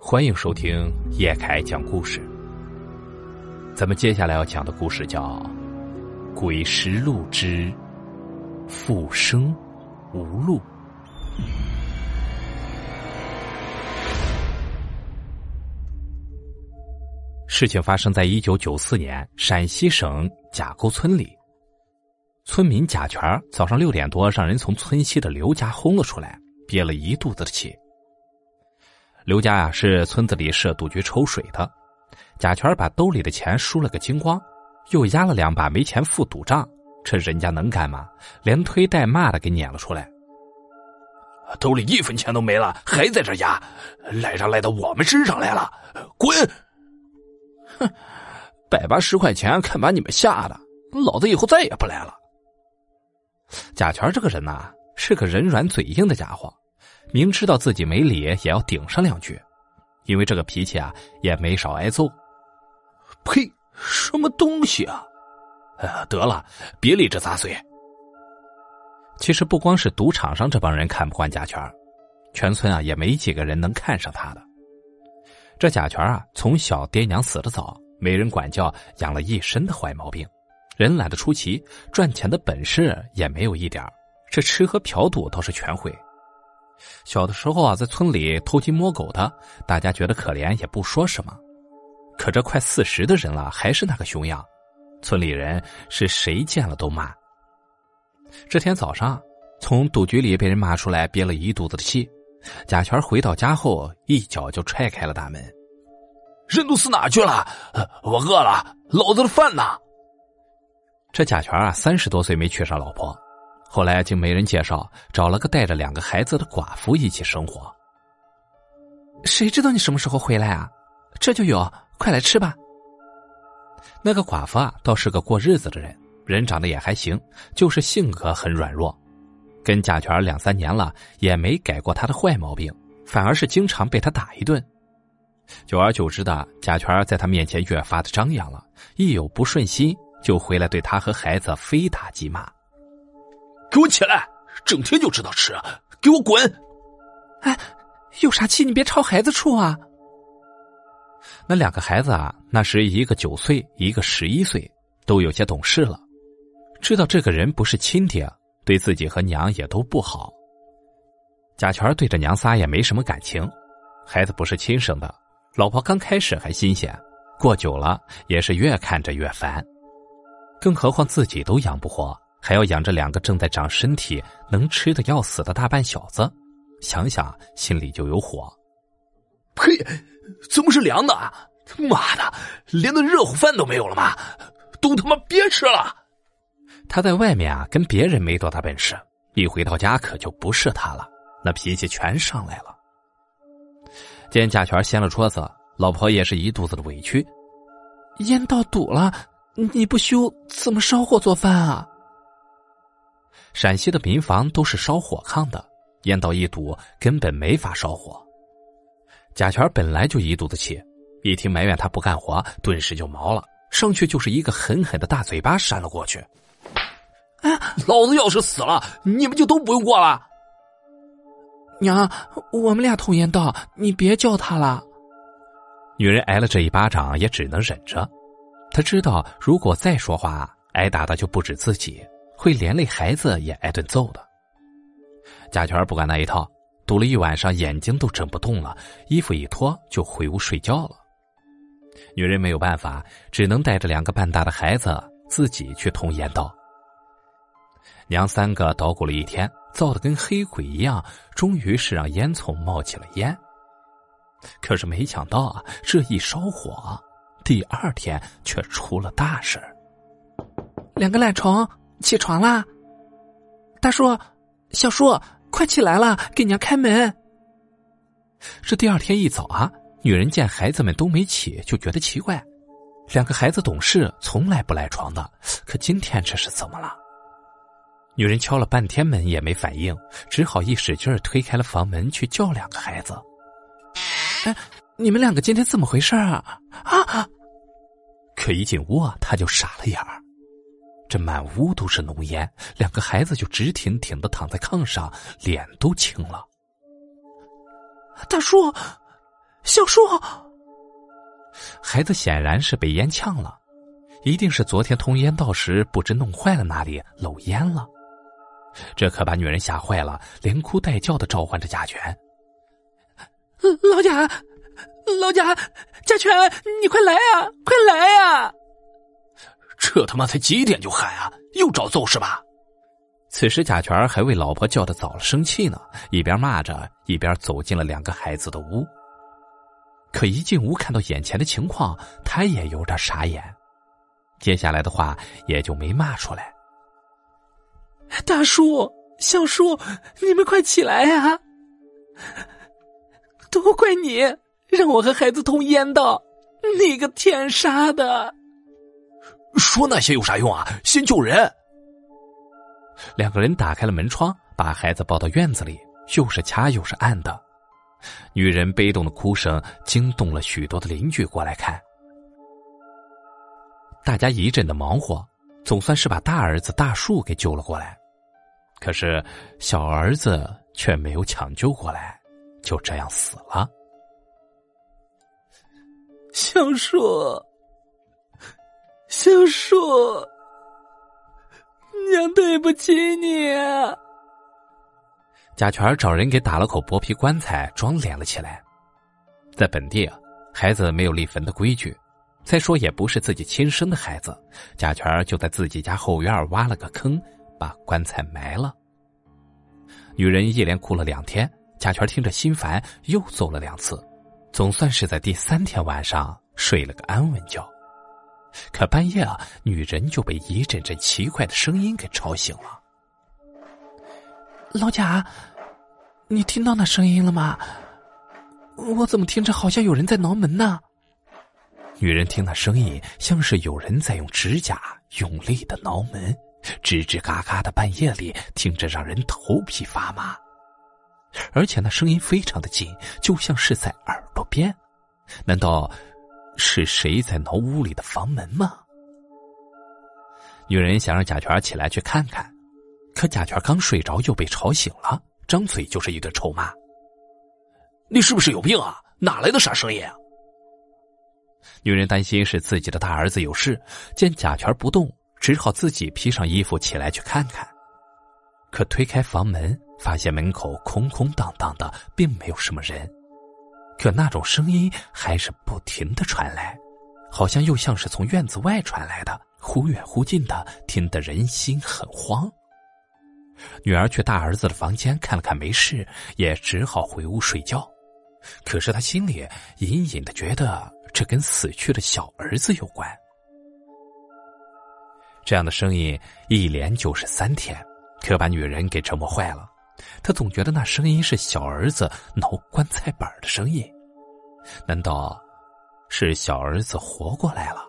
欢迎收听叶凯讲故事。咱们接下来要讲的故事叫《鬼石路之复生无路》。事情发生在一九九四年陕西省贾沟村里。村民贾全早上六点多让人从村西的刘家轰了出来，憋了一肚子的气。刘家呀是村子里设赌局抽水的，贾全把兜里的钱输了个精光，又压了两把没钱付赌账，趁人家能干嘛，连推带骂的给撵了出来。兜里一分钱都没了，还在这压，赖账赖到我们身上来了，滚！哼，百八十块钱，看把你们吓的，老子以后再也不来了。贾全这个人呐，是个人软嘴硬的家伙。明知道自己没理，也要顶上两句，因为这个脾气啊，也没少挨揍。呸！什么东西啊！呃，得了，别理这杂碎。其实不光是赌场上这帮人看不惯贾全，全村啊也没几个人能看上他的。这贾全啊，从小爹娘死的早，没人管教，养了一身的坏毛病，人懒得出奇，赚钱的本事也没有一点这吃喝嫖赌倒是全会。小的时候啊，在村里偷鸡摸狗的，大家觉得可怜，也不说什么。可这快四十的人了，还是那个熊样，村里人是谁见了都骂。这天早上，从赌局里被人骂出来，憋了一肚子的气。贾全回到家后，一脚就踹开了大门。人都死哪去了？我饿了，老子的饭呢？这贾全啊，三十多岁没娶上老婆。后来经媒人介绍，找了个带着两个孩子的寡妇一起生活。谁知道你什么时候回来啊？这就有，快来吃吧。那个寡妇啊，倒是个过日子的人，人长得也还行，就是性格很软弱。跟贾全两三年了，也没改过他的坏毛病，反而是经常被他打一顿。久而久之的，贾全在他面前越发的张扬了，一有不顺心，就回来对他和孩子非打即骂。给我起来！整天就知道吃，给我滚！哎，有啥气？你别朝孩子处啊！那两个孩子啊，那时一个九岁，一个十一岁，都有些懂事了，知道这个人不是亲爹，对自己和娘也都不好。贾全对着娘仨也没什么感情，孩子不是亲生的，老婆刚开始还新鲜，过久了也是越看着越烦，更何况自己都养不活。还要养着两个正在长身体、能吃的要死的大半小子，想想心里就有火。呸！怎么是凉的？妈的，连顿热乎饭都没有了吗？都他妈别吃了！他在外面啊，跟别人没多大本事，一回到家可就不是他了，那脾气全上来了。见贾全掀了桌子，老婆也是一肚子的委屈。烟道堵了，你不修怎么烧火做饭啊？陕西的民房都是烧火炕的，烟道一堵，根本没法烧火。贾全本来就一肚子气，一听埋怨他不干活，顿时就毛了，上去就是一个狠狠的大嘴巴扇了过去。哎，老子要是死了，你们就都不用过了。娘，我们俩同烟道，你别叫他了。女人挨了这一巴掌，也只能忍着。她知道，如果再说话，挨打的就不止自己。会连累孩子也挨顿揍的。贾全不管那一套，堵了一晚上，眼睛都睁不动了，衣服一脱就回屋睡觉了。女人没有办法，只能带着两个半大的孩子自己去通烟道。娘三个捣鼓了一天，造的跟黑鬼一样，终于是让烟囱冒起了烟。可是没想到啊，这一烧火，第二天却出了大事两个懒虫。起床啦，大叔、小叔，快起来了，给娘开门。这第二天一早啊，女人见孩子们都没起，就觉得奇怪。两个孩子懂事，从来不赖床的，可今天这是怎么了？女人敲了半天门也没反应，只好一使劲推开了房门去叫两个孩子。哎，你们两个今天怎么回事啊？啊！可一进屋啊，他就傻了眼儿。这满屋都是浓烟，两个孩子就直挺挺的躺在炕上，脸都青了。大叔，小叔，孩子显然是被烟呛了，一定是昨天通烟道时不知弄坏了哪里漏烟了。这可把女人吓坏了，连哭带叫的召唤着贾全：“老贾，老贾，贾全，你快来啊，快来呀！”这他妈才几点就喊啊？又找揍是吧？此时贾全还为老婆叫的早了生气呢，一边骂着，一边走进了两个孩子的屋。可一进屋看到眼前的情况，他也有点傻眼，接下来的话也就没骂出来。大叔、小叔，你们快起来呀！都怪你，让我和孩子通烟道，你个天杀的！说那些有啥用啊？先救人！两个人打开了门窗，把孩子抱到院子里，又是掐又是按的。女人悲痛的哭声惊动了许多的邻居过来看。大家一阵的忙活，总算是把大儿子大树给救了过来。可是小儿子却没有抢救过来，就这样死了。小树。小树，娘对不起你。啊贾全找人给打了口薄皮棺材，装殓了起来。在本地啊，孩子没有立坟的规矩，再说也不是自己亲生的孩子，贾全就在自己家后院挖了个坑，把棺材埋了。女人一连哭了两天，贾全听着心烦，又揍了两次，总算是在第三天晚上睡了个安稳觉。可半夜啊，女人就被一阵阵奇怪的声音给吵醒了。老贾，你听到那声音了吗？我怎么听着好像有人在挠门呢？女人听那声音，像是有人在用指甲用力的挠门，吱吱嘎嘎的，半夜里听着让人头皮发麻。而且那声音非常的近，就像是在耳朵边。难道？是谁在挠屋里的房门吗？女人想让贾全起来去看看，可贾全刚睡着又被吵醒了，张嘴就是一顿臭骂：“你是不是有病啊？哪来的啥声音啊？”女人担心是自己的大儿子有事，见贾全不动，只好自己披上衣服起来去看看。可推开房门，发现门口空空荡荡的，并没有什么人。可那种声音还是不停的传来，好像又像是从院子外传来的，忽远忽近的，听得人心很慌。女儿去大儿子的房间看了看，没事，也只好回屋睡觉。可是她心里隐隐的觉得这跟死去的小儿子有关。这样的声音一连就是三天，可把女人给折磨坏了。他总觉得那声音是小儿子挠棺材板的声音，难道是小儿子活过来了？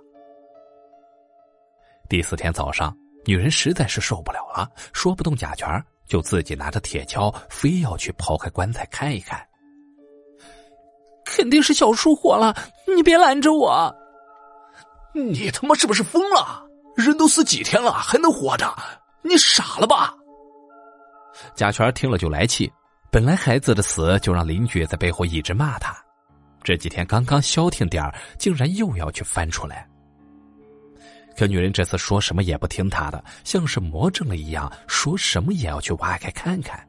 第四天早上，女人实在是受不了了，说不动甲醛，就自己拿着铁锹，非要去刨开棺材看一看。肯定是小叔活了，你别拦着我！你他妈是不是疯了？人都死几天了，还能活着？你傻了吧？贾全听了就来气，本来孩子的死就让邻居在背后一直骂他，这几天刚刚消停点竟然又要去翻出来。可女人这次说什么也不听他的，像是魔怔了一样，说什么也要去挖开看看。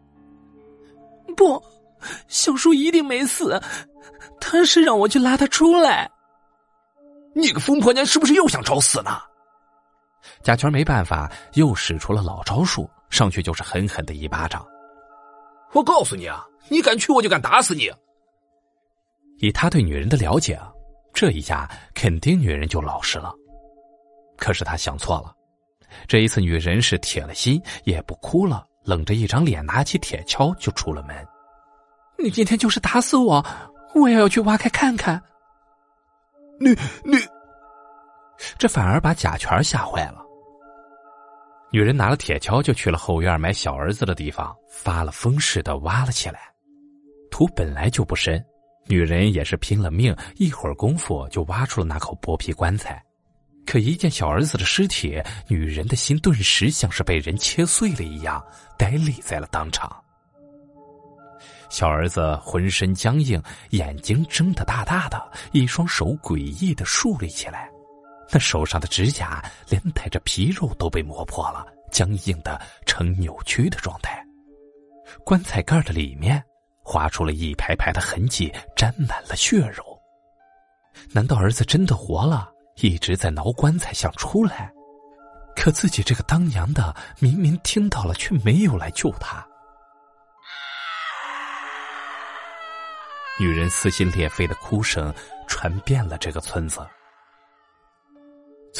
不，小叔一定没死，他是让我去拉他出来。你个疯婆娘，是不是又想找死呢？贾全没办法，又使出了老招数。上去就是狠狠的一巴掌。我告诉你啊，你敢去，我就敢打死你。以他对女人的了解啊，这一下肯定女人就老实了。可是他想错了，这一次女人是铁了心，也不哭了，冷着一张脸，拿起铁锹就出了门。你今天就是打死我，我也要去挖开看看。你你，这反而把贾全吓坏了。女人拿了铁锹，就去了后院埋小儿子的地方，发了疯似的挖了起来。土本来就不深，女人也是拼了命，一会儿功夫就挖出了那口薄皮棺材。可一见小儿子的尸体，女人的心顿时像是被人切碎了一样，呆立在了当场。小儿子浑身僵硬，眼睛睁得大大的，一双手诡异的竖立起来，那手上的指甲连带着皮肉都被磨破了，僵硬的呈扭曲的状态。棺材盖的里面划出了一排排的痕迹，沾满了血肉。难道儿子真的活了，一直在挠棺材想出来？可自己这个当娘的明明听到了，却没有来救他。女人撕心裂肺的哭声传遍了这个村子。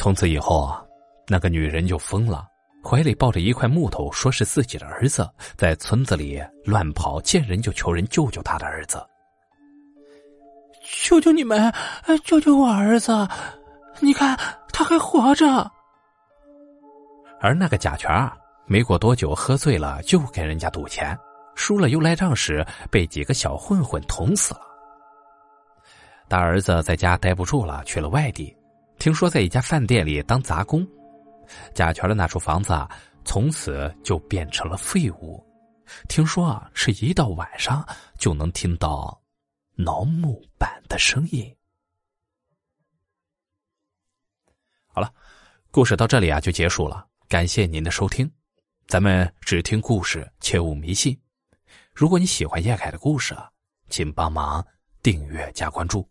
从此以后啊，那个女人就疯了，怀里抱着一块木头，说是自己的儿子，在村子里乱跑，见人就求人救救他的儿子。求求你们，救救我儿子！你看他还活着。而那个贾全啊，没过多久喝醉了，又跟人家赌钱，输了又赖账时，被几个小混混捅死了。大儿子在家待不住了，去了外地，听说在一家饭店里当杂工。贾全的那处房子啊，从此就变成了废物。听说啊，是一到晚上就能听到挠木板的声音。好了，故事到这里啊就结束了。感谢您的收听，咱们只听故事，切勿迷信。如果你喜欢叶凯的故事，请帮忙订阅加关注。